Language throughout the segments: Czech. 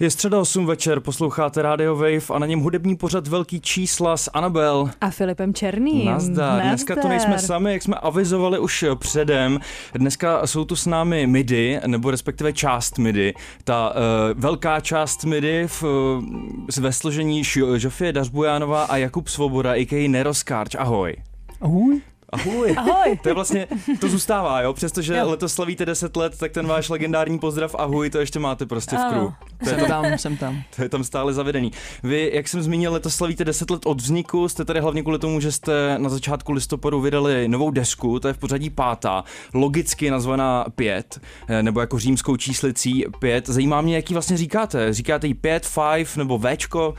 Je středa 8 večer, posloucháte Radio Wave a na něm hudební pořad Velký čísla s Anabel. A Filipem Černým. Nazdar. Nazdar. Dneska to nejsme sami, jak jsme avizovali už předem. Dneska jsou tu s námi MIDI, nebo respektive část MIDI. Ta uh, velká část MIDI v, uh, ve složení Žofie Dařbujánová a Jakub Svoboda, a.k.a. Neroskarč. Ahoj. Ahoj. Ahoj. Ahoj. To je vlastně, to zůstává, jo? Přestože jo. letos slavíte 10 let, tak ten váš legendární pozdrav ahoj, to ještě máte prostě v kru. To jsem tam, jsem tam. To je tam stále zavedený. Vy, jak jsem zmínil, letos slavíte 10 let od vzniku, jste tady hlavně kvůli tomu, že jste na začátku listopadu vydali novou desku, to je v pořadí pátá, logicky nazvaná pět, eh, nebo jako římskou číslicí pět. Zajímá mě, jaký vlastně říkáte. Říkáte jí pět, five nebo Včko?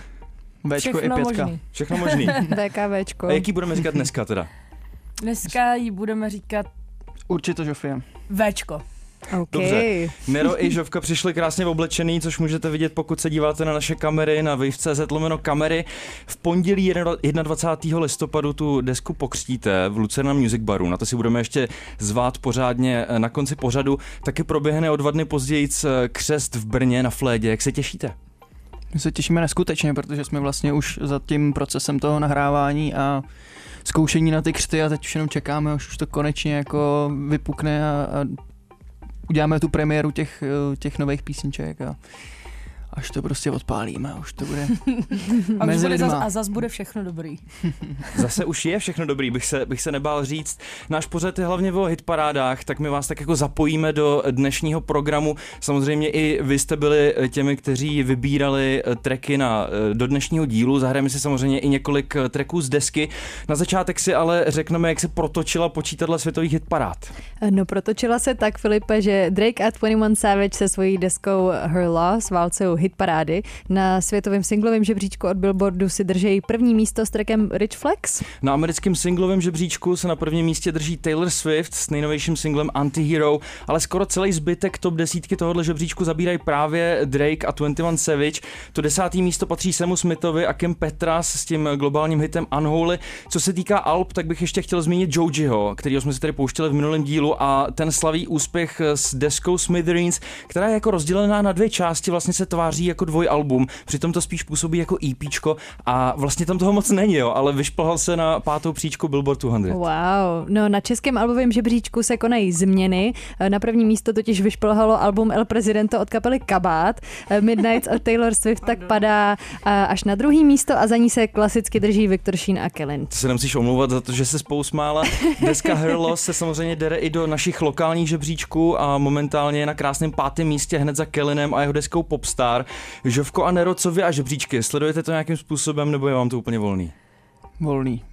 Včko i pětka. Možný. Všechno možný. VKVčko. A jaký budeme říkat dneska teda? Dneska jí budeme říkat Určitě Žofie. Včko. OK. Dobře. Nero i Žovka přišli krásně oblečený, což můžete vidět, pokud se díváte na naše kamery, na wave.cz lomeno kamery. V pondělí 21. listopadu tu desku pokřtíte v Lucerna Music Baru. Na to si budeme ještě zvát pořádně na konci pořadu. Taky proběhne o dva dny později křest v Brně na Flédě. Jak se těšíte? My se těšíme neskutečně, protože jsme vlastně už za tím procesem toho nahrávání a zkoušení na ty křty a teď už jenom čekáme, až už to konečně jako vypukne a, a uděláme tu premiéru těch, těch nových písniček a až to prostě odpálíme, už to bude A, mezi bude zas, lidma. a zas bude všechno dobrý. Zase už je všechno dobrý, bych se, bych se nebál říct. Náš pořad je hlavně o hitparádách, tak my vás tak jako zapojíme do dnešního programu. Samozřejmě i vy jste byli těmi, kteří vybírali tracky na, do dnešního dílu. Zahrajeme si samozřejmě i několik tracků z desky. Na začátek si ale řekneme, jak se protočila počítadla světových hitparád. No protočila se tak, Filipe, že Drake a 21 Savage se svojí deskou Her Loss válcují hitparády. Na světovém singlovém žebříčku od Billboardu si drží první místo s trackem Rich Flex. Na americkém singlovém žebříčku se na prvním místě drží Taylor Swift s nejnovějším singlem Antihero, ale skoro celý zbytek top desítky tohohle žebříčku zabírají právě Drake a 21 Savage. To desátý místo patří Samu Smithovi a Kim Petras s tím globálním hitem Unholy. Co se týká Alp, tak bych ještě chtěl zmínit Jojiho, kterýho jsme si tady pouštěli v minulém dílu a ten slaví úspěch s deskou Smithereens, která je jako rozdělená na dvě části, vlastně se tváří jako dvojalbum, přitom to spíš působí jako EPčko a vlastně tam toho moc není, jo, ale vyšplhal se na pátou příčku Billboard 200. Wow, no na českém albovém žebříčku se konají změny. Na první místo totiž vyšplhalo album El Presidento od kapely Kabát. Midnight od Taylor Swift tak padá až na druhý místo a za ní se klasicky drží Viktor Sheen a Kellen. To se nemusíš omlouvat za to, že se spolu smála. Deska Her Loss se samozřejmě dere i do našich lokálních žebříčků a momentálně je na krásném pátém místě hned za Kellinem a jeho deskou Popstar. Žovko a Nero, co vy a žebříčky? Sledujete to nějakým způsobem nebo je vám to úplně volný? Volný.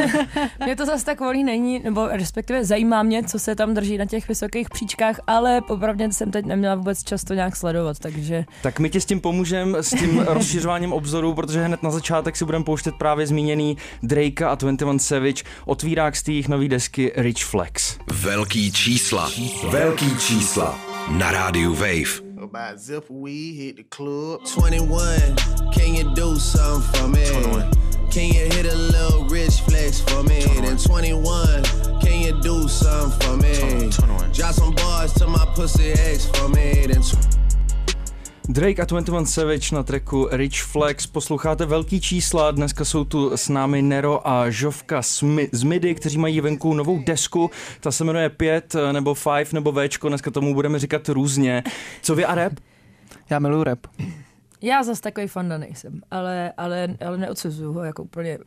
mě to zase tak volný není, nebo respektive zajímá mě, co se tam drží na těch vysokých příčkách, ale popravdě jsem teď neměla vůbec čas to nějak sledovat, takže... Tak my ti s tím pomůžeme, s tím rozšiřováním obzoru, protože hned na začátek si budeme pouštět právě zmíněný Drake a 21 Savage, otvírák z té jejich nový desky Rich Flex. Velký čísla. Velký čísla. Na rádiu Wave. Buy a zip weed, hit the club. 21, can you do something for me? 21. Can you hit a little rich flex for me? 21. Then 21, can you do something for me? 21. Drop some bars to my pussy ex for me. Then Drake a 21 Savage na tracku Rich Flex. Posloucháte velký čísla, dneska jsou tu s námi Nero a Žovka z Midi, kteří mají venku novou desku. Ta se jmenuje 5 nebo 5 nebo Včko, dneska tomu budeme říkat různě. Co vy a rap? Já miluji rap. Já zase takový fanda nejsem, ale, ale, ale neodsuzuju ho, jako úplně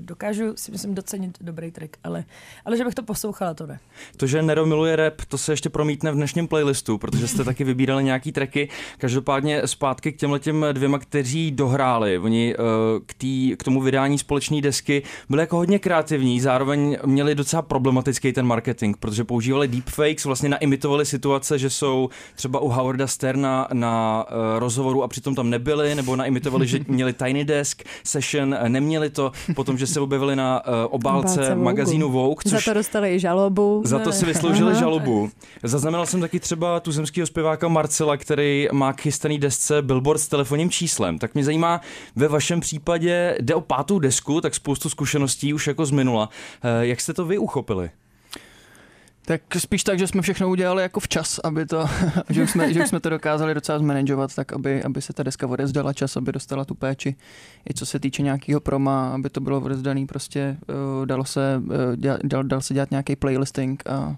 dokážu si myslím docenit dobrý track, ale, ale že bych to poslouchala, to ne. To, že Nero miluje rap, to se ještě promítne v dnešním playlistu, protože jste taky vybírali nějaký tracky. Každopádně zpátky k těm dvěma, kteří dohráli. Oni uh, k, tý, k tomu vydání společné desky byli jako hodně kreativní, zároveň měli docela problematický ten marketing, protože používali deepfakes, vlastně naimitovali situace, že jsou třeba u Howarda Sterna na uh, rozhovoru a přitom tam nebyli, nebo naimitovali, že měli Tiny Desk session, neměli to, potom, že se objevili na uh, obálce, Obálce Vogue. magazínu Vogue, Za což to dostali i žalobu. za to si vysloužili žalobu. Zaznamenal jsem taky třeba tu zemského zpěváka Marcela, který má k chystaný desce billboard s telefonním číslem. Tak mě zajímá, ve vašem případě jde o pátou desku, tak spoustu zkušeností už jako z minula. Eh, Jak jste to vy uchopili? Tak spíš tak, že jsme všechno udělali jako včas, aby to, že, už jsme, že už jsme to dokázali docela zmanagovat, tak aby, aby se ta deska odezdala čas, aby dostala tu péči. I co se týče nějakého proma, aby to bylo odezdaný, prostě uh, dalo se, uh, dělat, dal, dal se dělat nějaký playlisting a,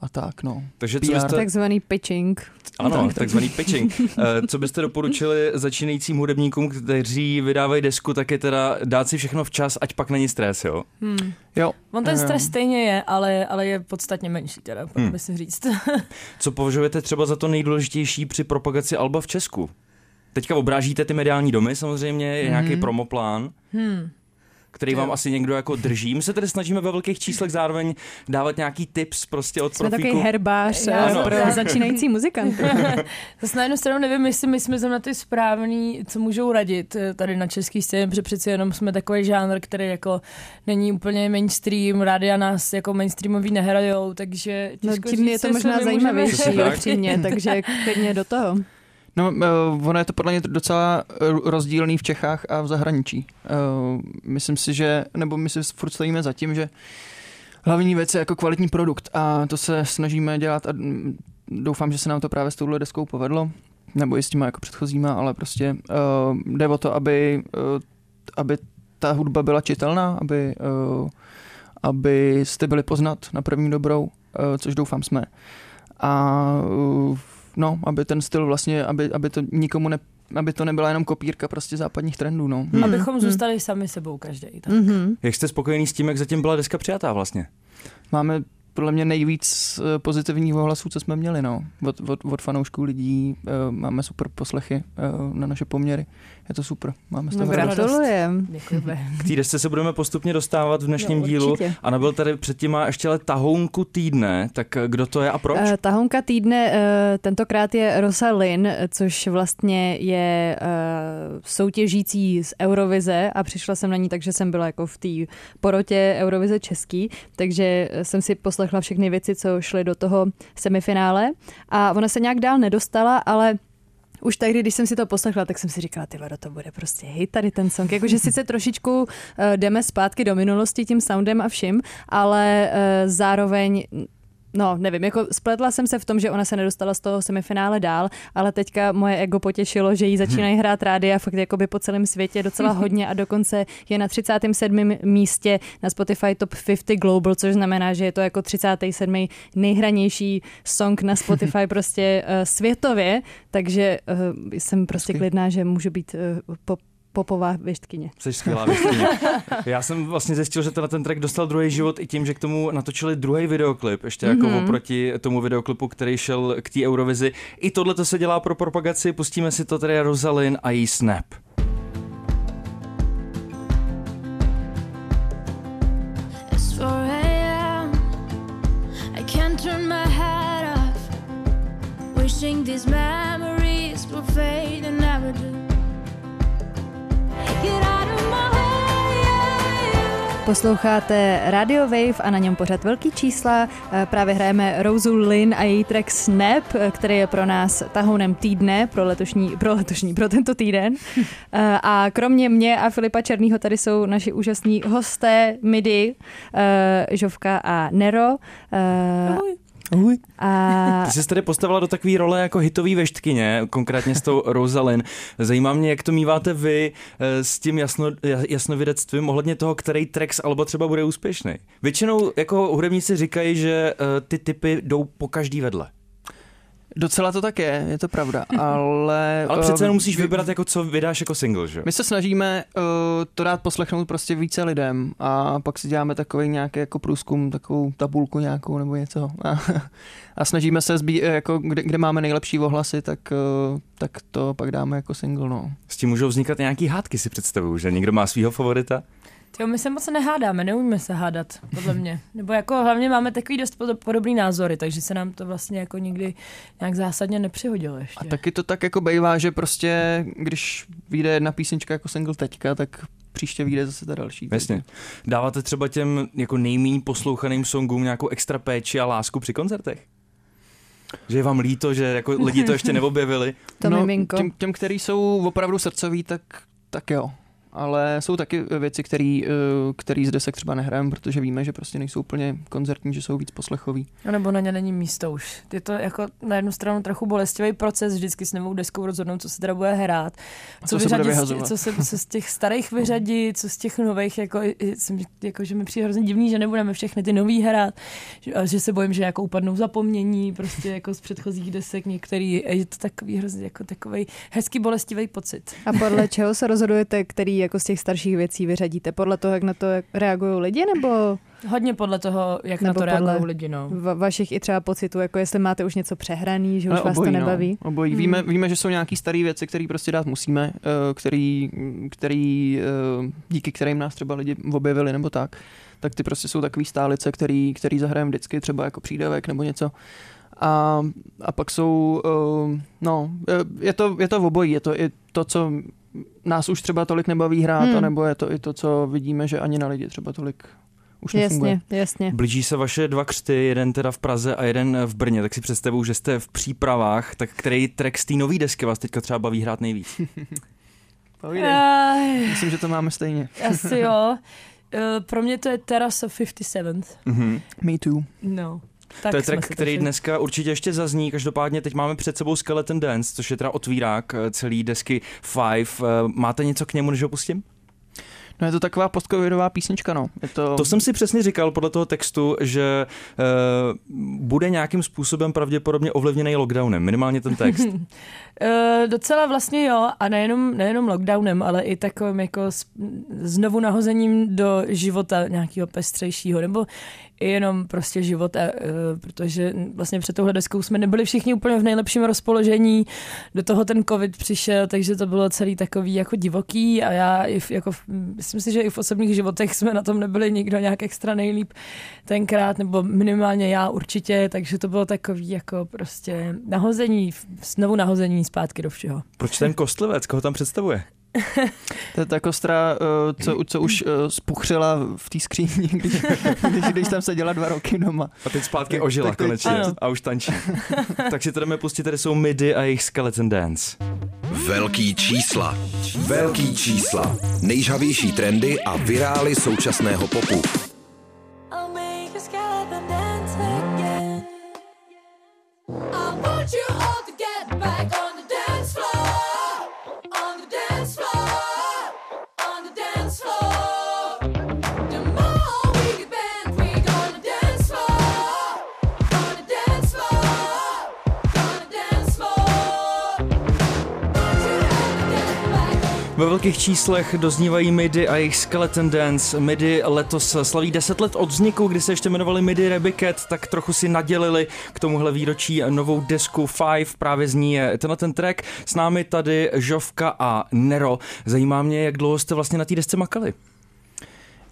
a tak, no. Takže co PR. byste, Takzvaný pitching. ano, takzvaný pitching. Eh, Co byste doporučili začínajícím hudebníkům, kteří vydávají desku, tak je teda dát si všechno včas, ať pak není stres, jo? Hmm. Jo. On ten stres stejně je, ale, ale je podstatně menší, teda, Hmm. hmm. myslím říct. Co považujete třeba za to nejdůležitější při propagaci Alba v Česku? Teďka obrážíte ty mediální domy, samozřejmě, je Mhm. nějaký promoplán. Hmm. Který vám asi někdo jako drží. My se tedy snažíme ve velkých číslech zároveň dávat nějaký tips prostě od Jsme takový profíků. herbář eh, ano. pro začínající muzikanty. Zase na jednu stranu nevím, jestli my jsme zrovna ty správný, co můžou radit eh, tady na český scéně, protože přeci jenom jsme takový žánr, který jako není úplně mainstream, rádia nás jako mainstreamový nehrajou, takže No, tím je říct, to jestli možná zajímavější upřímně, takže klidně do toho. No, uh, ono je to podle mě docela eh, rozdílný v Čechách a v zahraničí. Uh, myslím si, že, nebo my si furt stojíme za tím, že hlavní věc je jako kvalitní produkt a to se snažíme dělat a mm, doufám, že se nám to právě s touhle deskou povedlo, nebo i s těma jako předchozíma, ale prostě uh, jde o to, aby, uh, aby ta hudba byla čitelná, aby, uh, aby jste byli poznat na první dobrou, uh, což doufám jsme. A uh, no, aby ten styl vlastně, aby, aby to nikomu ne, aby to nebyla jenom kopírka prostě západních trendů, no. Hmm, Abychom hmm. zůstali sami sebou každý. Tak. Mhm. Jak jste spokojený s tím, jak zatím byla deska přijatá vlastně? Máme podle mě nejvíc eh, pozitivních ohlasů, co jsme měli, no. Od, od, od fanoušků lidí eh, máme super poslechy eh, na naše poměry. Je to super, máme z No, toho gratulujem. K té desce se budeme postupně dostávat v dnešním No, dílu. A byl tady předtím má ještě ale tahounku týdne, tak eh, kdo to je a proč? Eh, Tahounka týdne eh, tentokrát je Rosa Lynn, což vlastně je eh, soutěžící z Eurovize a přišla jsem na ní, takže jsem byla jako v té porotě Eurovize český, takže jsem si poslechla všechny věci, co šly do toho semifinále. A ona se nějak dál nedostala, ale už tehdy, když jsem si to poslechla, tak jsem si říkala, ty vado, to bude prostě hit tady ten song. Jakože sice trošičku uh, jdeme zpátky do minulosti tím soundem a vším, ale uh, zároveň No, nevím, jako spletla jsem se v tom, že ona se nedostala z toho semifinále dál, ale teďka moje ego potěšilo, že jí začínají hrát rádia fakt jakoby po celém světě docela hodně a dokonce je na 37. místě na Spotify Top 50 Global, což znamená, že je to jako 37. nejhranější song na Spotify prostě uh, světově, takže uh, jsem prostě klidná, že můžu být uh, pop, popová věštkyně. Jsi skvělá věštkyně. Já jsem vlastně zjistil, že tenhle ten track dostal druhý život i tím, že k tomu natočili druhý videoklip, ještě jako Mhm. oproti tomu videoklipu, který šel k té Eurovizi. I tohle to se dělá pro propagaci, pustíme si to tedy Rosalind a její Snap. Posloucháte Radio Wave a na něm pořád velký čísla. Eh, Právě hrajeme Rosou Lynn a její track Snap, eh, který je pro nás tahounem týdne, pro letošní, pro letošní, pro tento týden. Eh, A kromě mě a Filipa Černýho tady jsou naši úžasní hosté Midi, Žovka a Nero. Eh, Ahoj. A Ty jsi tady postavila do takové role jako hitový veštkyně, konkrétně s tou Rosalind. Zajímá mě, jak to míváte vy eh, s tím jasno, jasnovědectvím ohledně toho, který track z Alba třeba bude úspěšný. Většinou jako hudebníci říkají, že eh, ty typy jdou po každý vedle. Docela to tak je, je to pravda, ale... Ale přece eh, jenom musíš vy- vybrat, jako co vydáš jako single, že? jo? My se snažíme uh, to dát poslechnout prostě více lidem a pak si děláme takový nějaký jako průzkum, takovou tabulku nějakou nebo něco a, a snažíme se zbí, jako kde, kde máme nejlepší ohlasy, tak, uh, tak to pak dáme jako single, no. S tím můžou vznikat nějaký hádky, si představuju, že někdo má svého favorita. Jo, my se moc nehádáme, neumíme se hádat, podle mě. Nebo jako hlavně máme takový dost pod- podobný názory, takže se nám to vlastně jako nikdy nějak zásadně nepřihodilo ještě. A taky to tak jako bejvá, že prostě když vyjde jedna písnička jako single teďka, tak příště vyjde zase ta další. Jasně. Dáváte třeba těm jako nejméně poslouchaným songům nějakou extra péči a lásku při koncertech? Že je vám líto, že jako lidi to ještě neobjevili? To no, miminko. Těm, těm, který jsou opravdu srdcoví, tak, tak jo. Ale jsou taky věci, který, eh, který zde se třeba nehrajeme, protože víme, že prostě nejsou úplně koncertní, že jsou víc poslechový. A nebo na ně není místo už. Je to jako na jednu stranu trochu bolestivý proces, vždycky s novou deskou rozhodnout, co se teda bude hrát. Co se bude vyřadit z- vyhazovat. co, se, co z těch starých vyřadit, co z těch nových, jako, jsem- jako, že mi přijde hrozně divný, že nebudeme všechny ty nový hrát, že, a že se bojím, že jako upadnou zapomnění, prostě jako z předchozích desek některý, je to takový hrozně jako takový hezký bolestivý pocit. A podle čeho se rozhodujete, který jako z těch starších věcí vyřadíte? Podle toho, jak na to reagují lidi, nebo Hodně podle toho, jak Nebo na to reagují lidi, no. va- vašich i třeba pocitů, jako jestli máte už něco přehraný, že už Ale vás to obojí, nebaví? No, obojí. Hmm. Víme, víme, že jsou nějaké staré věci, které prostě dát musíme, eh, který, který, eh, díky kterým nás třeba lidi objevili nebo tak, tak ty prostě jsou takový stálice, který, který zahrajeme vždycky, třeba jako přídavek nebo něco. A, a pak jsou, eh, no, je to, je to v obojí, je to i to, co nás už třeba tolik nebaví hrát, Hmm. anebo je to i to, co vidíme, že ani na lidi třeba tolik už nefunguje. Jasně, jasně. Blíží se vaše dva křty, jeden teda v Praze a jeden v Brně, tak si představuju, že jste v přípravách, tak který track z té nové desky vás teďka třeba baví hrát nejvíc? Povídej. Aj, Myslím, že to máme stejně. asi jo. Eh, Pro mě to je Terrace of 57. Mhm. Me too. No. Tak to je track, který trefili. dneska určitě ještě zazní. Každopádně teď máme před sebou Skeleton Dance, což je teda otvírák eh, celý desky Five. Eh, Máte něco k němu, než ho pustím? No je to taková postcovidová písnička, no. Je to... To jsem si přesně říkal podle toho textu, že uh, bude nějakým způsobem pravděpodobně ovlivněný lockdownem, minimálně ten text. Uh, docela vlastně jo, a nejenom, nejenom lockdownem, ale i takovým jako s- znovu nahozením do života nějakého pestřejšího, nebo i jenom prostě života, uh, protože vlastně před touhle deskou jsme nebyli všichni úplně v nejlepším rozpoložení, do toho ten covid přišel, takže to bylo celý takový jako divoký a já i v, jako, myslím si, že i v osobních životech jsme na tom nebyli nikdo nějak extra nejlíp tenkrát, nebo minimálně já určitě, takže to bylo takový jako prostě nahození, znovu nahození zpátky do všeho. Proč ten kostlivec, koho tam představuje? To je ta kostra, eh, co, co už eh, spuchřila v té skříni, když, když, když tam seděla dva roky doma. A teď zpátky Tak- ožila tak to- konečně ano. a už tančí. tak si to jdeme pustit, tady jsou Midi a jejich Skeleton Dance. Velký čísla. Velký čísla. Nejžavější trendy a virály současného popu. I'll make a skeleton dance again. I want you all to get back on Ve velkých číslech doznívají Midi a jejich Skeleton Dance. Midi letos slaví 10 let od vzniku, kdy se ještě jmenovali Midi Rebiket, tak trochu si nadělili k tomuhle výročí novou desku Five. Právě z ní je tenhle ten track. S námi tady Žovka a Nero. Zajímá mě, jak dlouho jste vlastně na té desce makali.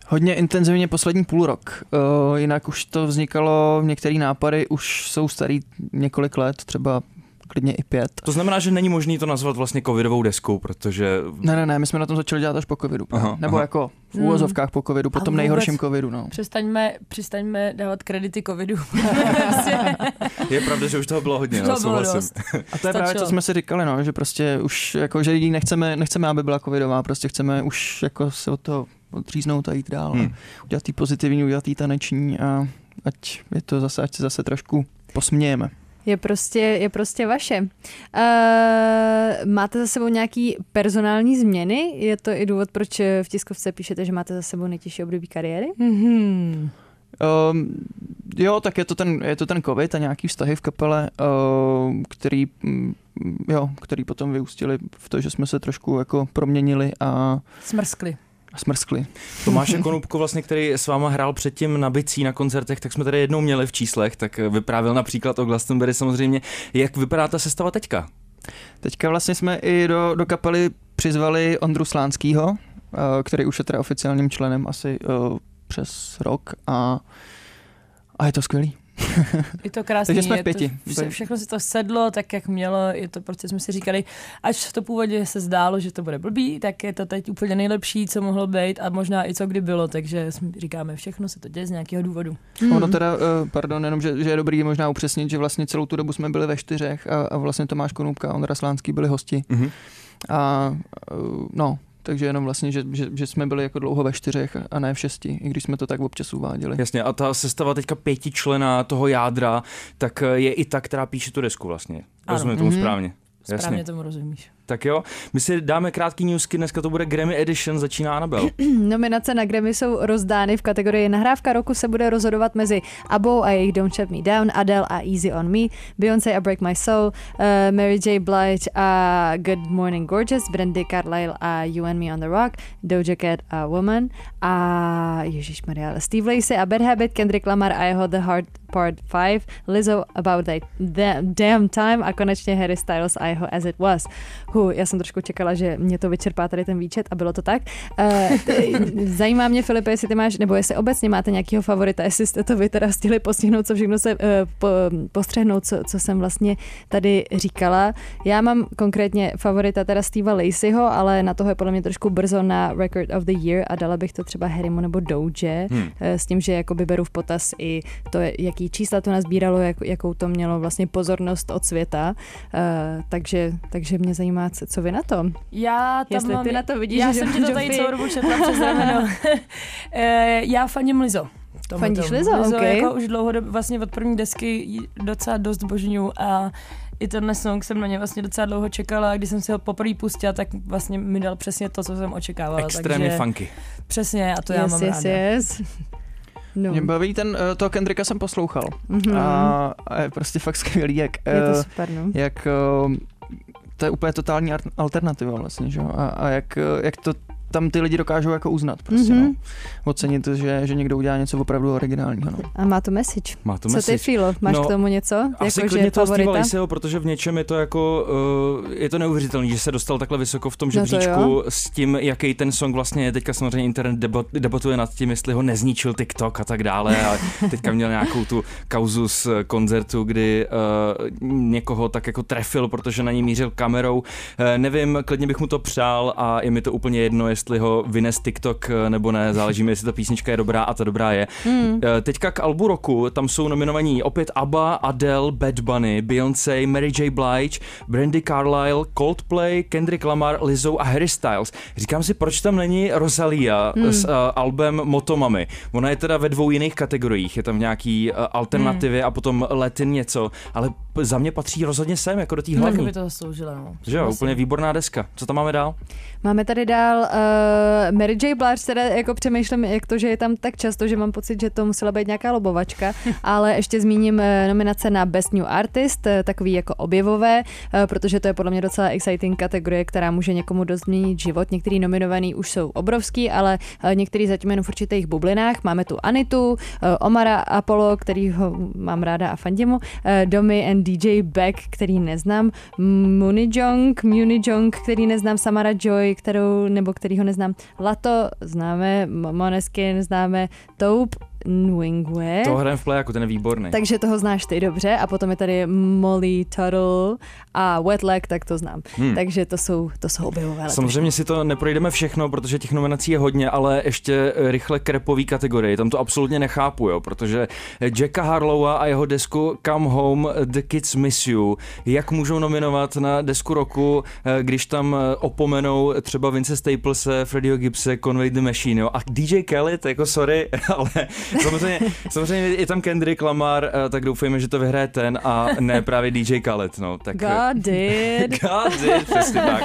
Hodně intenzivně poslední půl rok. Uh, jinak už to vznikalo, některé nápady už jsou starý několik let, třeba klidně i pět. To znamená, že není možné to nazvat vlastně covidovou deskou, protože Ne, ne, ne, my jsme na tom začali dělat až po covidu. Aha, Nebo aha. jako v Hmm. úvozovkách po covidu, po A tom vůbec- nejhorším covidu, no. Přestaňme, přestaňme dávat kredity covidu. je pravda, že už toho bylo hodně, Toho no, bylo dost. A to je právě, co jsme si říkali, no, že prostě už, jako, že jí nechceme, nechceme, aby byla covidová, prostě chceme už jako se od toho odříznout a jít dál. Hmm. Hmm. Udělat tý pozitivní, udělat tý taneční a ať je to zase, ať se zase trošku posmějeme. Je prostě, je prostě vaše. Uh, máte za sebou nějaký personální změny? Je to i důvod, proč v tiskovce píšete, že máte za sebou nejtěžší období kariéry? Mhm. Um, jo, tak je to, ten, je to ten covid a nějaký vztahy v kapele, uh, který, mm, jo, který potom vyústili v to, že jsme se trošku jako proměnili a, Smrskli. Smrskli. Tomáše Konupko, vlastně, který s váma hrál předtím na bicí na koncertech, tak jsme tady jednou měli v číslech, tak vyprávěl například o Glastonbury samozřejmě. Jak vypadá ta sestava teďka? Teďka vlastně jsme i do, do kapely přizvali Ondru Slánskýho, uh, který už je teda oficiálním členem asi uh, přes rok a, a je to skvělý. Je to krásný. Takže jsme v pěti. To, vše, všechno si to sedlo tak, jak mělo. Je to prostě, jsme si říkali, až to původně se zdálo, že to bude blbý, tak je to teď úplně nejlepší, co mohlo být a možná i co kdy bylo. Takže jsme- říkáme, všechno se to děje z nějakého důvodu. Hmm. Ono teda, uh, pardon, jenom, že, že je dobrý možná upřesnit, že vlastně celou tu dobu jsme byli ve čtyřech a, a vlastně Tomáš Konupka a Ondra Slánský byli hosti. Mhm. A uh, no, takže jenom vlastně, že, že, že jsme byli jako dlouho ve čtyřech a ne v šesti, i když jsme to tak občas uváděli. Jasně, a ta sestava teďka pětičlena toho jádra, tak je i ta, která píše tu desku vlastně. Ano. Rozumím tomu Mhm. správně. Správně Jasně. tomu rozumíš. Tak jo, my si dáme krátký newsky, dneska to bude Grammy Edition, začíná Anabel. Nominace na Grammy jsou rozdány v kategorii Nahrávka roku se bude rozhodovat mezi Abou a jejich Don't Shut Me Down, Adele a Easy On Me, Beyoncé a Break My Soul, uh, Mary J. Blige a Good Morning Gorgeous, Brandy Carlile a You and Me on the Rock, Doja Cat a Woman a Ježíš Maria, Steve Lacey a Bad Habit, Kendrick Lamar a jeho The Hard Part 5, Lizzo About That da- Damn Time a konečně Harry Styles a jeho As It Was. Hu, já jsem trošku čekala, že mě to vyčerpá tady ten výčet a bylo to tak. T- zajímá mě, Filipe, jestli ty máš, nebo jestli obecně máte nějakého favorita, jestli jste to vy teda stihli postihnout, co všechno se uh, po, postřehnout, co, co jsem vlastně tady říkala. Já mám konkrétně favorita teda Steva Laceyho, ale na toho je podle mě trošku brzo na Record of the Year a dala bych to třeba Harrymu nebo Doge, Hmm. eh, s tím, že jakoby beru v potaz i to, jaký čísla to nazbíralo, jak, jakou to mělo vlastně pozornost od světa. Takže, takže mě zajímá, co, co vy na tom. Já tam Jestli mám, ty na to vidíš, já že- jsem ti to tady celou dobu četla přes rameno. Eh, já fandím Lizo. Tomu Fandíš tomu. Lizzo? Lizo Ok. jako už dlouhodobě, vlastně od první desky docela dost božňu a i tenhle song jsem na ně vlastně docela dlouho čekala a když jsem si ho poprvé pustila, tak vlastně mi dal přesně to, co jsem očekávala. Extrémně takže funky. Přesně a to já yes, mám yes, ráda. yes. No. Mě baví ten, uh, toho Kendricka jsem poslouchal Mhm. a, a je prostě fakt skvělý, jak, Je to eh, super, no. jak uh, to je úplně totální alternativa vlastně, že? A, a jak, jak to tam ty lidi dokážou jako uznat prostě, Mhm. no. Ocenit, že, že někdo udělá něco opravdu originálního, no. A má to message. Má to Co message. ty, Filo? Máš No, k tomu něco? Asi jako, klidně že toho favorita? Laceyho, protože v něčem je to jako, uh, je to neuvěřitelný, že se dostal takhle vysoko v tom No to žebříčku s tím, jaký ten song vlastně je. Teďka samozřejmě internet debat, debatuje nad tím, jestli ho nezničil TikTok a tak dále. A teďka měl nějakou tu kauzu z koncertu, kdy uh, někoho tak jako trefil, protože na něj mířil kamerou. Uh, nevím, klidně bych mu to přál a je mi to úplně jedno, jestli ho vynes TikTok eh, nebo ne. Záleží mi, jestli ta písnička je dobrá a ta dobrá je. Hmm. Eh, Teďka k albu roku, tam jsou nominovaní opět ABBA, Adele, Bad Bunny, Beyoncé, Mary J. Blige, Brandy Carlile, Coldplay, Kendrick Lamar, Lizzo a Harry Styles. Říkám si, proč tam není Rosalia Hmm. s uh, albem Motomami. Ona je teda ve dvou jiných kategoriích, je tam v nějaký uh, alternativě a potom Latin něco, ale za mě patří rozhodně sem, jako do té Tak hlavní. by to zasloužila, no. Že jo, úplně výborná deska. Co tam máme dál? Máme tady dál uh, Mary J. Blige, teda jako přemýšlím, jak to, že je tam tak často, že mám pocit, že to musela být nějaká lobovačka, ale ještě zmíním uh, nominace na Best New Artist, uh, takový jako objevové, uh, protože to je podle mě docela exciting kategorie, která může někomu dost změnit život. Některý nominovaný už jsou obrovský, ale uh, některý zatím jen v určitých bublinách. Máme tu Anitu, uh, Omara Apollo, kterýho mám ráda a fandím uh, Domy and DJ Beck, který neznám, Munijong, Munijong, který neznám, Samara Joy, kterou, nebo kterýho neznám, Lato známe, M- Måneskin známe, Taupe, Nwingwe. To hrajeme v play, jako ten je výborný. Takže toho znáš ty dobře a potom je tady Molly Tuttle a Wet Leg, tak to znám. Hmm. Takže to jsou, to jsou objevové. Samozřejmě si to neprojdeme všechno, protože těch nominací je hodně, ale ještě rychle k repový kategorii. Tam to absolutně nechápu, jo, protože Jacka Harlowa a jeho desku Come Home, The Kids Miss You, jak můžou nominovat na desku roku, eh, když tam eh, opomenou třeba Vince Staplese, Freddieho Gibbse, Conway the Machine, jo, a DJ Kelly, to jako sorry, ale samozřejmě, samozřejmě je tam Kendrick Lamar, eh, tak doufejme, že to vyhraje ten a ne právě DJ Khaled. No, tak, God did. God did, přesně tak.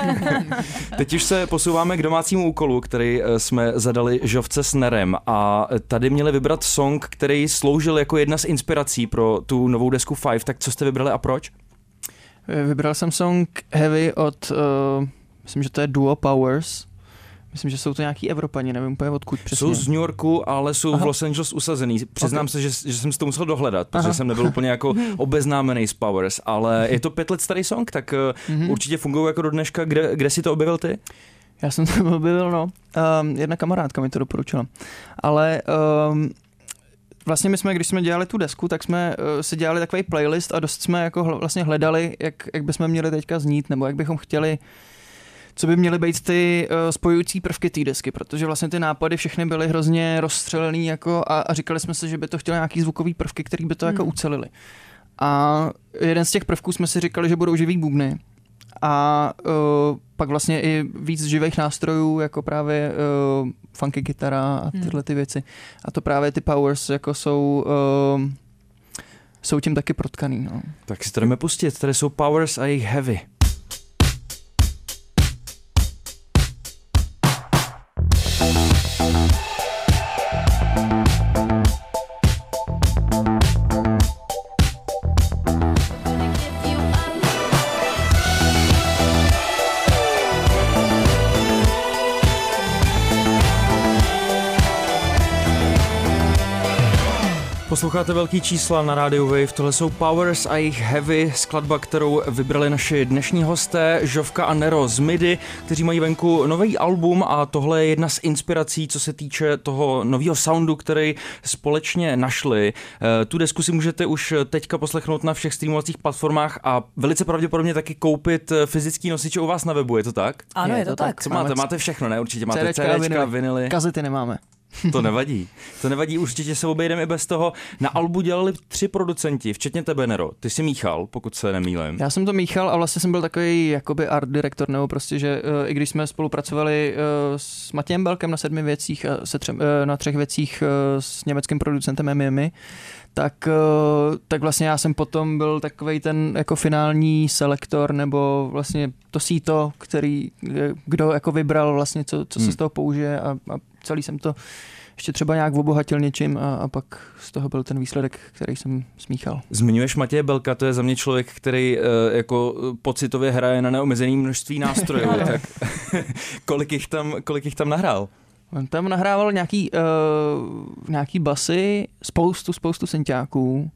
Teď už se posouváme k domácímu úkolu, který eh, jsme zadali Žovce s Nerem a tady měli vybrat song, který sloužil jako jedna z inspirací pro tu novou desku Five, tak co jste vybrali a proč? Eh, Vybral jsem song Heavy od, uh, myslím, že to je Duo Powers. Myslím, že jsou to nějaký Evropani, nevím úplně odkud přesně. Jsou z New Yorku, ale jsou v Aha. Los Angeles usazený. Přiznám Ok. se, že, že jsem si to musel dohledat, protože Aha. jsem nebyl úplně jako obeznámený s Powers, ale je to pět let starý song, tak Mhm. mm-hmm. určitě fungují jako do dneška. Kde, kde si to objevil ty? Já jsem to objevil, no. Um, jedna kamarádka mi to doporučila. Ale um, vlastně my jsme, když jsme dělali tu desku, tak jsme uh, si dělali takový playlist a dost jsme jako hl- vlastně hledali, jak, jak bychom měli teďka znít, nebo jak bychom chtěli co by měly být ty uh, spojující prvky té desky, protože vlastně ty nápady všechny byly hrozně rozstřelený jako a, a říkali jsme si, že by to chtělo nějaký zvukový prvky, který by to jako Hmm. ucelili. A jeden z těch prvků jsme si říkali, že budou živý bubny. A uh, pak vlastně i víc živých nástrojů, jako právě uh, funky kytara a Hmm. tyhle ty věci. A to právě ty powers jako jsou, uh, jsou tím taky protkaný. No. Tak si to jdeme pustit. Tady jsou Powers a jejich Heavy. Posloucháte velký čísla na rádiu Wave, tohle jsou Powers a jejich Heavy, skladba, kterou vybrali naši dnešní hosté, Žovka a Nero z Midi, kteří mají venku nový album a tohle je jedna z inspirací, co se týče toho nového soundu, který společně našli. Eh, Tu desku si můžete už teďka poslechnout na všech streamovacích platformách a velice pravděpodobně taky koupit eh, fyzický nosiče u vás na webu, je to tak? Ano, Je je, to to tak. tak. Co máte? Máte všechno, ne? Určitě máte CDčka, CDčka, vinily. vinily. Kazety nemáme. To nevadí. To nevadí, určitě se obejdeme i bez toho. Na albu dělali tři producenti, včetně tebe, Nero. Ty jsi míchal, pokud se nemýlím. Já jsem to míchal a vlastně jsem byl takový jakoby art direktor, nebo prostě, že uh, i když jsme spolupracovali uh, s Matějem Belkem na sedmi věcích a se třem, uh, na třech věcích uh, s německým producentem Miami, tak, uh, tak vlastně já jsem potom byl takový ten jako finální selektor, nebo vlastně to síto, který, eh, kdo jako vybral vlastně, co, co se Hmm. z toho použije a, a celý jsem to ještě třeba nějak obohatil něčím a, a pak z toho byl ten výsledek, který jsem smíchal. Zmiňuješ Matěje Belka, to je za mě člověk, který uh, jako eh, pocitově hraje na neomezený množství nástrojů. tak kolik jich, tam, kolik jich tam nahrál? On tam nahrával nějaký, uh, nějaký basy, spoustu, spoustu synťáků,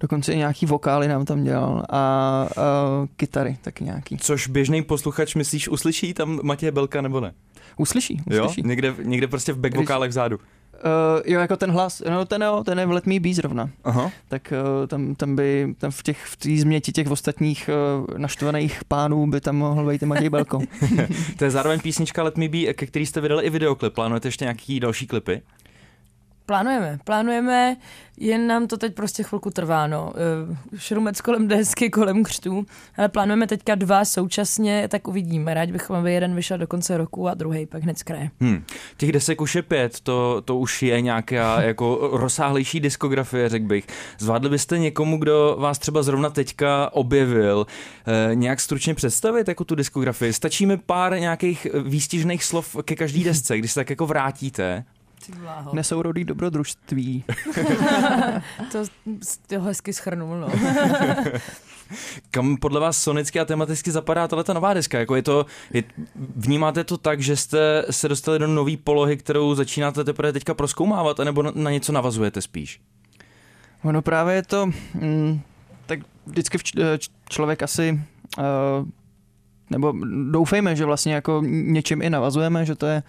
dokonce i nějaký vokály nám tam dělal a uh, kytary taky nějaký. Což běžný posluchač, myslíš, uslyší tam Matěje Belka nebo ne? Uslyší, Jo? uslyší. Někde, někde prostě v back vokálech vzadu. Uh, jo, jako ten hlas, no ten jo, ten je v Let Me Be zrovna. Aha. Tak uh, tam, tam by, tam v těch, v té změti těch ostatních uh, naštvaných pánů by tam mohl být i Matěj Belko. To je zároveň písnička Let Me Be, ke který jste vydali i videoklip. Plánujete ještě nějaký další klipy? Plánujeme, plánujeme, jen nám to teď prostě chvilku trvá, no. Eh, Šrumec kolem desky, kolem křtů, ale plánujeme teďka dva současně, tak uvidíme. Rád bychom, aby jeden vyšel do konce roku a druhý pak hned z kraje. Hmm. Těch desek už je pět, to, to už je nějaká jako rozsáhlejší diskografie, řekl bych. Zvládli byste někomu, kdo vás třeba zrovna teďka objevil, eh, nějak stručně představit jako tu diskografii? Stačí mi pár nějakých eh, výstižných slov ke každý desce, když se tak jako vrátíte. Nesourodý dobrodružství. To, to hezky schrnul, no. Kam podle vás sonicky a tematicky zapadá tato nová deska? Jako je to, je, vnímáte to tak, že jste se dostali do nové polohy, kterou začínáte teprve teďka proskoumávat, anebo na, na něco navazujete spíš? Ono právě je to, mm, tak vždycky vč, eh, č- člověk asi, uh, nebo doufejme, že vlastně jako něčím i navazujeme, že to je,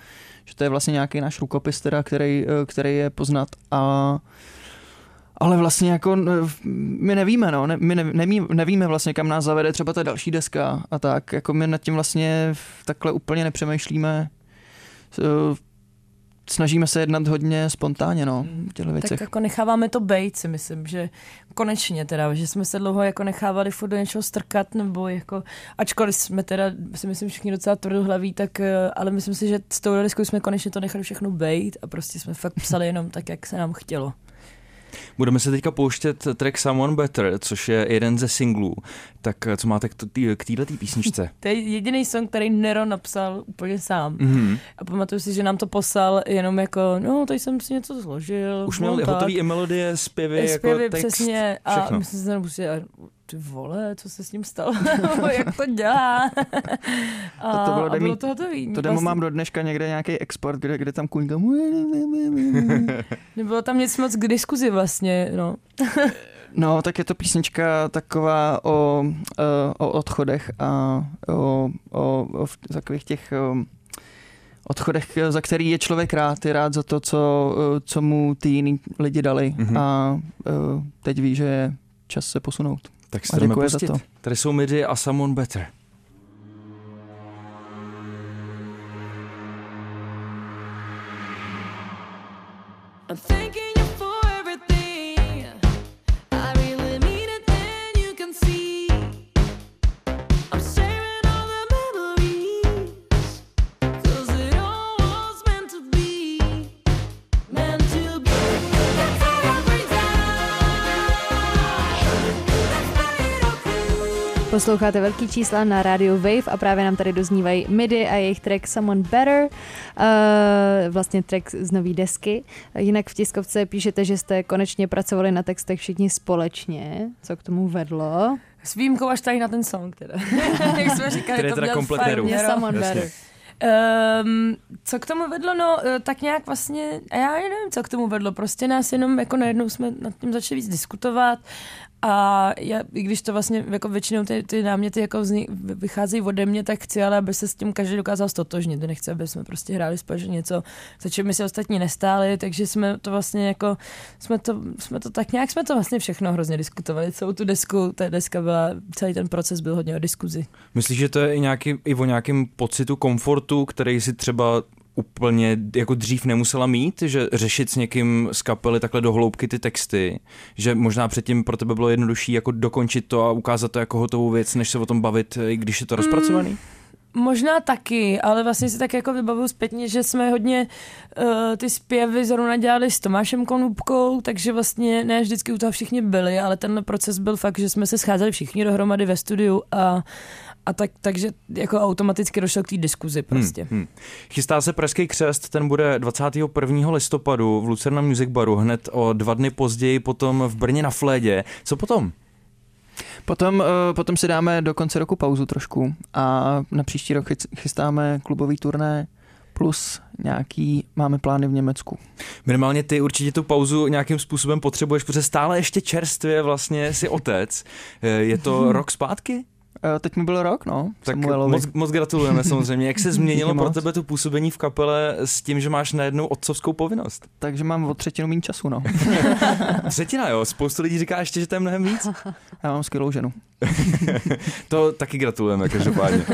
že to je vlastně nějaký náš rukopis, teda, který, eh, který je poznat a ale vlastně jako my nevíme, no, my ne, nemí, nevíme vlastně, kam nás zavede třeba ta další deska a tak, jako my nad tím vlastně takhle úplně nepřemýšlíme. Snažíme se jednat hodně spontánně, no, v těchto Tak věcech. jako necháváme to bejt, si myslím, že konečně teda, že jsme se dlouho jako nechávali furt do něčeho strkat, nebo jako, ačkoliv jsme teda, si myslím, všichni docela tvrdohlaví, tak, eh, ale myslím si, že s tou deskou jsme konečně to nechali všechno bejt a prostě jsme fakt psali jenom tak, jak se nám chtělo. Budeme se teďka pouštět track Someone Better, což je jeden ze singlů. Tak eh, co máte k, této písničce? To je jediný song, který Nero napsal úplně sám. Mhm. A pamatuju si, že nám to poslal jenom jako, no, tady jsem si něco zložil. Už no, měl tak. hotový i melodie, zpěvy, Zpěvy, jako text, přesně. A všechno. že prostě, a ty vole, co se s ním stalo? Jak to dělá? A, A to bylo a demí- bylo to hotový. To demo mám do dneška někde nějaký export, kde, kde tam kuňka... Nebylo tam nic moc k diskuzi vlastně, no. No, tak je to písnička taková o, eh, o odchodech a o, o, o v- takových těch um, odchodech, za který je člověk rád, je rád za to, co, eh, co mu ty jiný lidi dali Mhm. a eh, teď ví, že je čas se posunout. Tak si A jdeme děkuji za pustit. to. Tady jsou midi a Someone Better. Posloucháte velký čísla na rádiu Wave a právě nám tady doznívají MIDI a jejich track Someone Better, uh, vlastně track z nový desky. Jinak v tiskovce píšete, že jste konečně pracovali na textech všichni společně. Co k tomu vedlo? S výjimkou až tady na ten song teda. Jak jsme říkali, Který to teda měl komplet fajn Nero. Mě Nero. Someone Jasně. Better. Um, co k tomu vedlo? No, eh, tak nějak vlastně, a já nevím, co k tomu vedlo. Prostě nás jenom jako najednou jsme nad tím začali víc diskutovat a já, i když to vlastně jako většinou ty, ty náměty jako vzni, vycházejí ode mě, tak chci, ale aby se s tím každý dokázal stotožnit. To nechci, aby jsme prostě hráli společně něco, za čím my si ostatní nestáli, takže jsme to vlastně jako, jsme to, jsme to tak nějak jsme to vlastně všechno hrozně diskutovali. Celou tu desku, ta deska byla, celý ten proces byl hodně o diskuzi. Myslíš, že to je i, nějaký, i o nějakém pocitu komfortu, který si třeba úplně jako dřív nemusela mít, že řešit s někým z kapely takhle do hloubky ty texty, že možná předtím pro tebe bylo jednodušší jako dokončit to a ukázat to jako hotovou věc, než se o tom bavit, i když je to rozpracovaný? Možná taky, ale vlastně si tak jako vybavuju zpětně, že jsme hodně uh, ty zpěvy zrovna dělali s Tomášem Konupkou, takže vlastně ne vždycky u toho všichni byli, ale ten proces byl fakt, že jsme se scházeli všichni dohromady ve studiu a, a tak, takže jako automaticky došlo k té diskuzi prostě. Hmm, hmm. Chystá se Pražský křest, ten bude 21. listopadu v Lucerna Music Baru, hned o dva dny později potom v Brně na Flédě. Co potom? Potom, eh, potom si dáme do konce roku pauzu trošku a na příští rok chystáme klubový turné plus nějaký máme plány v Německu. Minimálně ty určitě tu pauzu nějakým způsobem potřebuješ, protože stále ještě čerstvě vlastně si otec. Eh, Je to rok zpátky? Eh, Teď mi byl rok, no, Tak Samuelovi. moc, moc gratulujeme samozřejmě. Jak se změnilo pro tebe to působení v kapele s tím, že máš najednou otcovskou povinnost? Takže mám o třetinu méně času, no. Třetina, jo. Spoustu lidí říká ještě, že to je mnohem víc. Já mám skvělou ženu. To taky gratulujeme, každopádně.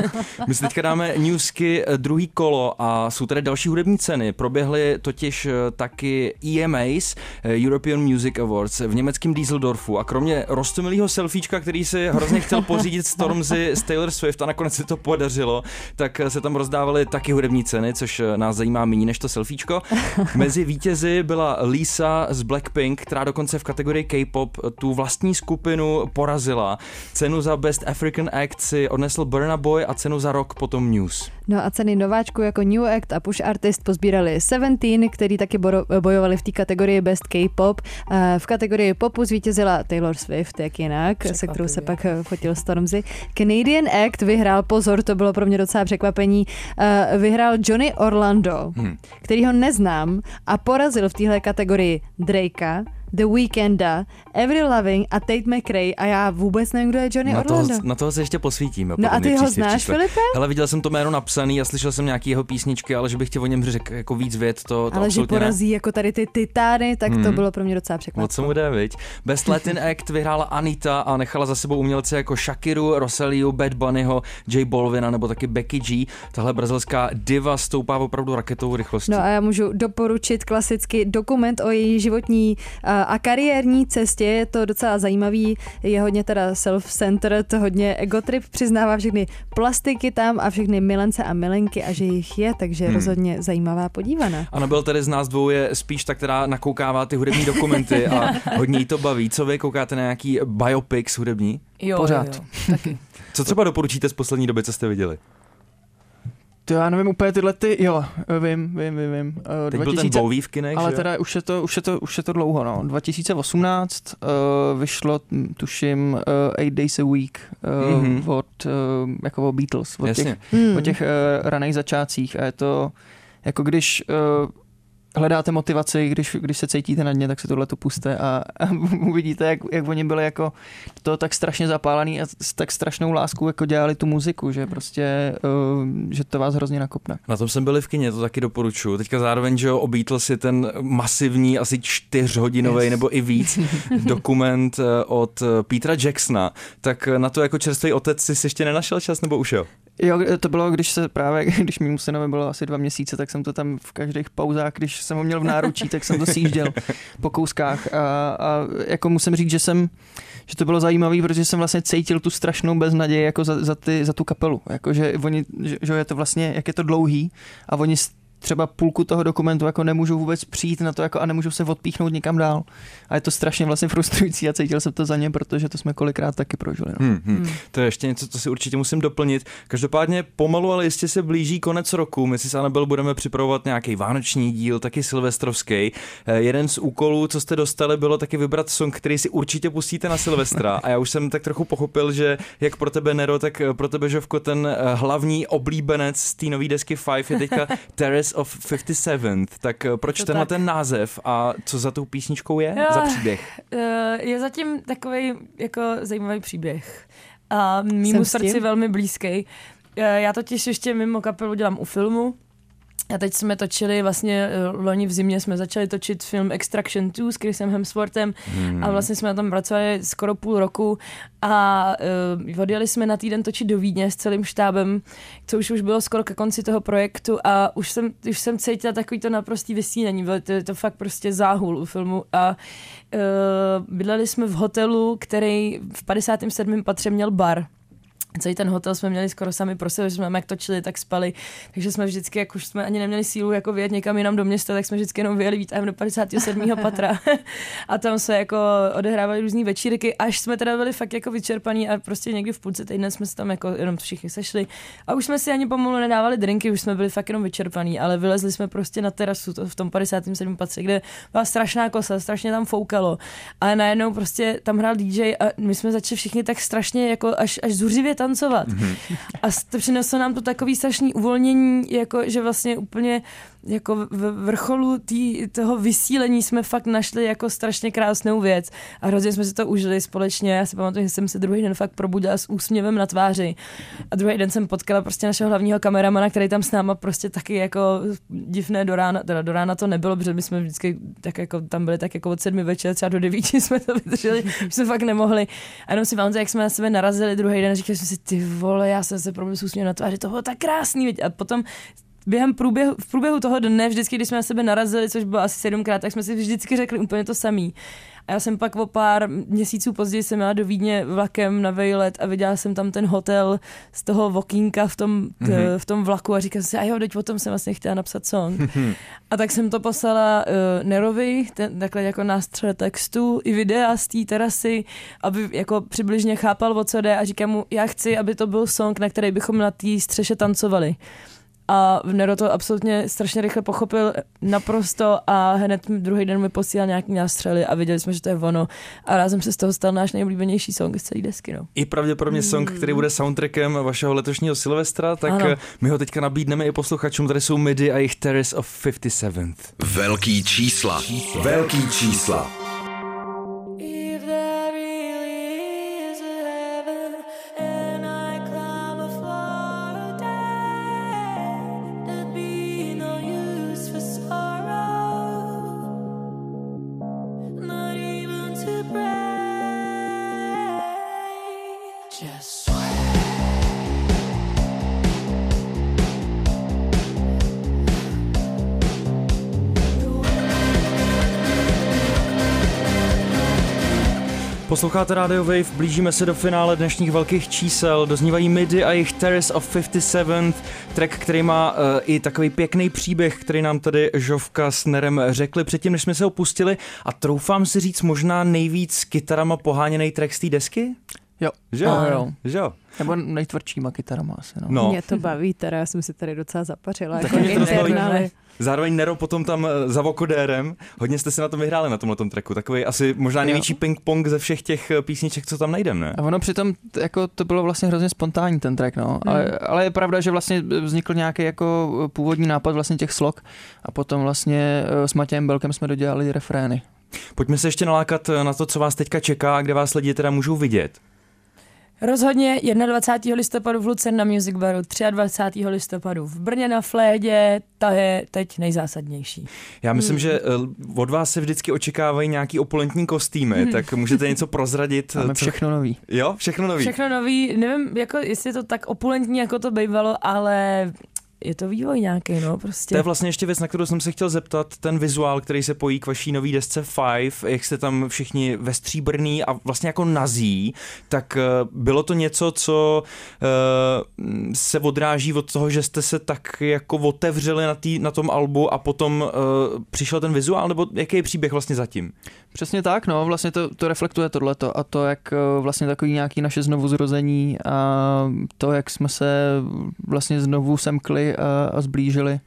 My si teďka dáme newsky eh, druhý kolo a jsou tady další hudební ceny. Proběhly totiž eh, taky EMAs, European Music Awards v německém Düsseldorfu a kromě rostomilýho selfiečka, který si hrozně chtěl pořídit Stormzy z Taylor Swift a nakonec se to podařilo, tak se tam rozdávaly taky hudební ceny, což eh, nás zajímá méně než to selfiečko. Mezi vítězi byla Lisa z Blackpink, která dokonce v kategorii K-pop tu vlastní skupinu porazila. Cenu za Best African Act si odnesl Burna Boy a cenu za rok potom News. No a ceny nováčku jako New Act a Push Artist pozbírali Seventeen, který taky bojovali v té kategorii Best K-pop. Eh, V kategorii popu zvítězila Taylor Swift, jak jinak, se kterou se pak eh, fotil Stormzy. Canadian Act vyhrál, pozor, to bylo pro mě docela překvapení, eh, vyhrál Johnny Orlando, Hmm. který ho neznám a porazil v téhle kategorii Drakea, The Weekenda, Avril Lavigne a Tate McRae a já vůbec nevím, kdo je Johnny Na toho, Orlando. na toho se ještě posvítíme. No a ty ho znáš. Filipe? Hele, viděl jsem to jméno napsaný a slyšel jsem nějaký jeho písničky, ale že bych tě o něm řekl jako víc vět, to, to Ale že absolutně ne. porazí jako tady ty titány, tak to Mhm. bylo pro mě docela překvapivé. mu jde, viď? Best Latin Act vyhrála Anita a nechala za sebou umělce jako Shakiru, Rosaliu, Bad Bunnyho, J Bolvina nebo taky Becky G. Tahle brazilská diva stoupá opravdu raketovou rychlostí. No a já můžu doporučit klasicky dokument o její životní a, a kariérní cestě. Je to docela zajímavý, je hodně teda self-centered, hodně egotrip, přiznává všechny plastiky tam a všechny milence a milenky a že jich je, takže Hmm. rozhodně zajímavá podívaná. A nebyl tedy z nás dvou je spíš ta, která nakoukává ty hudební dokumenty a hodně jí to baví. Co vy koukáte na nějaký biopics hudební? Jo, Pořád. Jo, jo, taky. Co třeba doporučíte z poslední doby, co jste viděli? To já nevím úplně tyhle ty, jo, vím, vím, vím, vím. Uh, Teď byl ten Bowie v kinech, ale že? teda už je, to, už, je to, už je to dlouho, no. 2018 uh, vyšlo, hm, tuším, uh, Eight Days a Week uh, Mhm. mm-hmm. od, uh, jako od Beatles, od Jasně. těch, Hmm. o těch uh, raných začátcích a je to jako když uh, hledáte motivaci, když, když se cítíte na dně, tak se tohle to puste a, a uvidíte, jak, jak oni byli jako to tak strašně zapálený a s tak strašnou láskou jako dělali tu muziku, že prostě, uh, že to vás hrozně nakopne. Na tom jsem byli v kině, to taky doporučuji. Teďka zároveň, že jo, o Beatles je ten masivní, asi čtyřhodinový Yes. nebo i víc dokument eh, od eh, Petra Jacksona. Tak na to jako čerstvý otec si ještě nenašel čas, nebo už jo? Jo, to bylo, když se právě, když mýmu synovi bylo asi dva měsíce, tak jsem to tam v každých pauzách, když jsem ho měl v náručí, tak jsem to sjížděl po kouskách. A, a jako musím říct, že jsem, že to bylo zajímavé, protože jsem vlastně cítil tu strašnou beznaději jako za, za, ty, za tu kapelu, jako že oni, že, že je to vlastně, jak je to dlouhý a oni třeba půlku toho dokumentu jako nemůžou vůbec přijít na to jako a nemůžou se odpíchnout někam dál. A je to strašně vlastně frustrující a cítil jsem to za ně, protože to jsme kolikrát taky prožili. No. Hmm, hmm. To je ještě něco, co si určitě musím doplnit. Každopádně pomalu, ale jistě se blíží konec roku. My si s Anabel budeme připravovat nějaký vánoční díl, taky silvestrovský. Eh, Jeden z úkolů, co jste dostali, bylo taky vybrat song, který si určitě pustíte na Silvestra. A já už jsem tak trochu pochopil, že jak pro tebe Nero, tak eh, pro tebe Žovko ten eh, hlavní oblíbenec z té nové desky Five je teďka Terrace of 57th. Tak eh, proč To tenhle tak. ten název a co za tou písničkou je Jo. za příběh? Eh, je zatím takový jako zajímavý příběh. A mýmu srdci velmi blízký. Eh, Já totiž ještě mimo kapelu dělám u filmu. A teď jsme točili, vlastně eh, loni v zimě jsme začali točit film Extraction 2 s Chrisem Hemsworthem Hmm. a vlastně jsme na tom pracovali skoro půl roku a uh, odjeli jsme na týden točit do Vídně s celým štábem, co už už bylo skoro ke konci toho projektu a už jsem, už jsem cítila takový to naprostý vysílení, bylo to, to fakt prostě záhul u filmu a uh, bydleli jsme v hotelu, který v 57. patře měl bar. Celý ten hotel jsme měli skoro sami pro sebe, že jsme jak točili, tak spali. Takže jsme vždycky, jak už jsme ani neměli sílu jako vyjet někam jinam do města, tak jsme vždycky jenom vyjeli výtahem do 57. patra. a tam se jako odehrávali různé večírky, až jsme teda byli fakt jako vyčerpaní a prostě někdy v půlce týdne jsme se tam jako jenom všichni sešli. A už jsme si ani pomalu nedávali drinky, už jsme byli fakt jenom vyčerpaní, ale vylezli jsme prostě na terasu to, v tom 57. patře, kde byla strašná kosa, strašně tam foukalo. A najednou prostě tam hrál DJ a my jsme začali všichni tak strašně jako až, až zuřivě tancovat. A s- to přineslo nám to takový strašný uvolnění, jako že vlastně úplně jako v vrcholu tý, toho vysílení jsme fakt našli jako strašně krásnou věc a hrozně jsme si to užili společně. Já si pamatuju, že jsem se druhý den fakt probudila s úsměvem na tváři a druhý den jsem potkala prostě našeho hlavního kameramana, který tam s náma prostě taky jako divné do rána, teda do rána to nebylo, protože my jsme vždycky tak jako tam byli tak jako od sedmi večer, třeba do devíti jsme to vydrželi, že jsme fakt nemohli. A jenom si pamatuju, jak jsme na sebe narazili druhý den, říkali jsme si, ty vole, já jsem se probudil s úsměvem na tváři, to bylo tak krásný. A potom během průběhu, v průběhu toho dne, vždycky, když jsme na sebe narazili, což bylo asi sedmkrát, tak jsme si vždycky řekli úplně to samý. A já jsem pak o pár měsíců později jsem jela do Vídně vlakem na vejlet a viděla jsem tam ten hotel z toho vokínka v tom, t, Mhm. v tom vlaku a říkala jsem si, a jo, teď o tom jsem vlastně chtěla napsat song. a tak jsem to poslala uh, Nerovi, ten, takhle jako nástřel textu i videa z té terasy, aby jako přibližně chápal, o co jde a říkám mu, já chci, aby to byl song, na který bychom na té střeše tancovali. A Nero to absolutně strašně rychle pochopil naprosto a hned druhý den mi posílal nějaký nástřely a viděli jsme, že to je ono. A rázem se z toho stal náš nejoblíbenější song z celé desky. No. I pravděpodobně song, který bude soundtrackem vašeho letošního Silvestra, tak Ano. eh, my ho teďka nabídneme i posluchačům. Tady jsou Midi a jejich Terrace of 57th. Velký čísla. Velký čísla. Posloucháte Radio Wave, blížíme se do finále dnešních velkých čísel. Doznívají Midi a jejich Terrace of 57, track, který má uh, i takový pěkný příběh, který nám tady Žovka s Nerem řekli předtím, než jsme se opustili. A troufám si říct možná nejvíc kytarama poháněný track z té desky? Jo. Že jo? Jo. Že jo? Nebo nejtvrdšíma kytarama asi, no. No. Mě to baví, teda já jsem si tady docela zapařila. Tak Jako mě to. Zároveň Nero potom tam eh, za vokodérem. Hodně jste si na tom vyhráli na tomhle tracku. Takový asi možná největší ping-pong ze všech těch eh, písniček, co tam najdem, ne? A ono přitom jako to bylo vlastně hrozně spontánní ten track, no. Ale, ale je pravda, že vlastně vznikl nějaký jako původní nápad vlastně těch slok a potom vlastně eh, s Matějem Belkem jsme dodělali refrény. Pojďme se ještě nalákat eh, na to, co vás teďka čeká a kde vás lidi teda můžou vidět. Rozhodně 21. listopadu v Lucern na Music Baru, 23. listopadu v Brně na Flédě, ta je teď nejzásadnější. Já myslím, že eh, od vás se vždycky očekávají nějaký opulentní kostýmy, tak můžete něco prozradit. Máme co- všechno nový. Jo, všechno nový. Všechno nový, nevím, jako, jestli je to tak opulentní, jako to bývalo, ale je to vývoj nějaký, no, prostě. To je vlastně ještě věc, na kterou jsem se chtěl zeptat, ten vizuál, který se pojí k vaší nový desce Five, jak jste tam všichni ve stříbrný a vlastně jako nazí, tak eh, bylo to něco, co eh, se odráží od toho, že jste se tak jako otevřeli na, tý, na tom albu a potom eh, přišel ten vizuál, nebo jaký je příběh vlastně zatím? Přesně tak, no, vlastně to, to reflektuje tohleto a to, jak eh, vlastně takový nějaký naše znovu zrození a to, jak jsme se vlastně znovu semkli a, a zblížili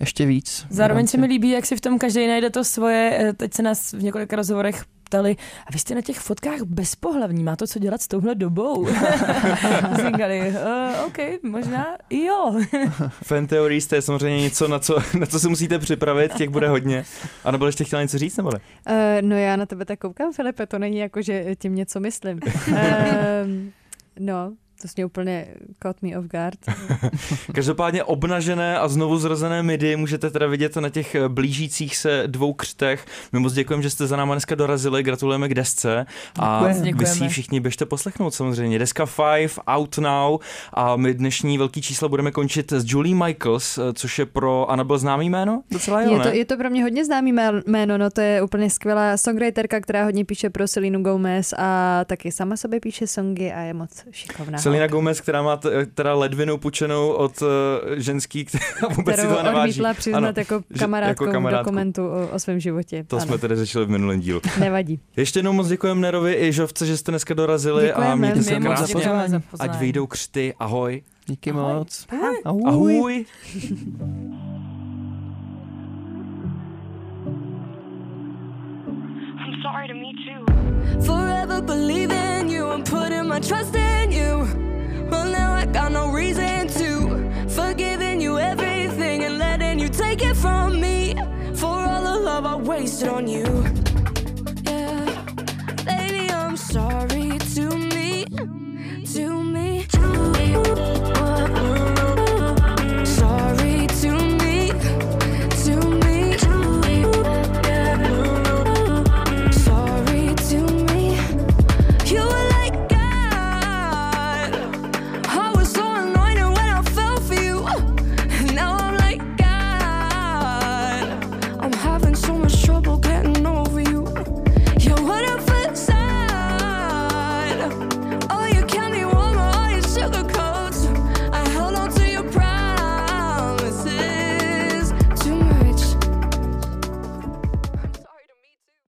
ještě víc. Zároveň se mi líbí, jak si v tom každý najde to svoje. Eh, Teď se nás v několika rozhovorech ptali, a vy jste na těch fotkách bezpohlavní, má to co dělat s touhle dobou? Říkali, uh, OK, možná i jo. Fan Theories, to je samozřejmě něco, na co, na co se musíte připravit, těch bude hodně. A nebo ještě chtěla něco říct, nebo ne? Uh, no já na tebe tak koukám, Filipe, to není jako, že tím něco myslím. Um, no, to mě úplně caught me off guard. Každopádně obnažené a znovu zrozené midi můžete teda vidět na těch eh, blížících se dvou křtech. My moc děkujeme, že jste za náma dneska dorazili, gratulujeme k desce a Děkujeme. vy si ji všichni běžte poslechnout samozřejmě. Deska 5, out now a my dnešní velký čísla budeme končit s Julie Michaels, eh, což je pro Annabel známý jméno? Docela jo, Je to, je to pro mě hodně známý mé- jméno, no to je úplně skvělá songwriterka, která hodně píše pro Selinu Gomez a taky sama sobě píše songy a je moc šikovná. Selena Gomez, která má t- teda ledvinu pučenou od uh, ženský, která vůbec si kterou to neváží. odmítla přiznat Ano, jako že- kamarádkou jako kamarádku. dokumentu o, o svém životě. To ano, jsme tedy řešili v minulém dílu. nevadí. Ještě jednou moc děkujeme Nerovi i Žovce, že jste dneska dorazili a Děkujeme. mějte se krásně. za Ať vyjdou křty. Ahoj. Díky moc. Ahoj. Ahoj. I'm sorry to meet you. Forever believing I'm putting my trust in you. Well, now I got no reason to. Forgiving you everything and letting you take it from me. For all the love I wasted on you. Yeah. baby, I'm sorry to me, to me.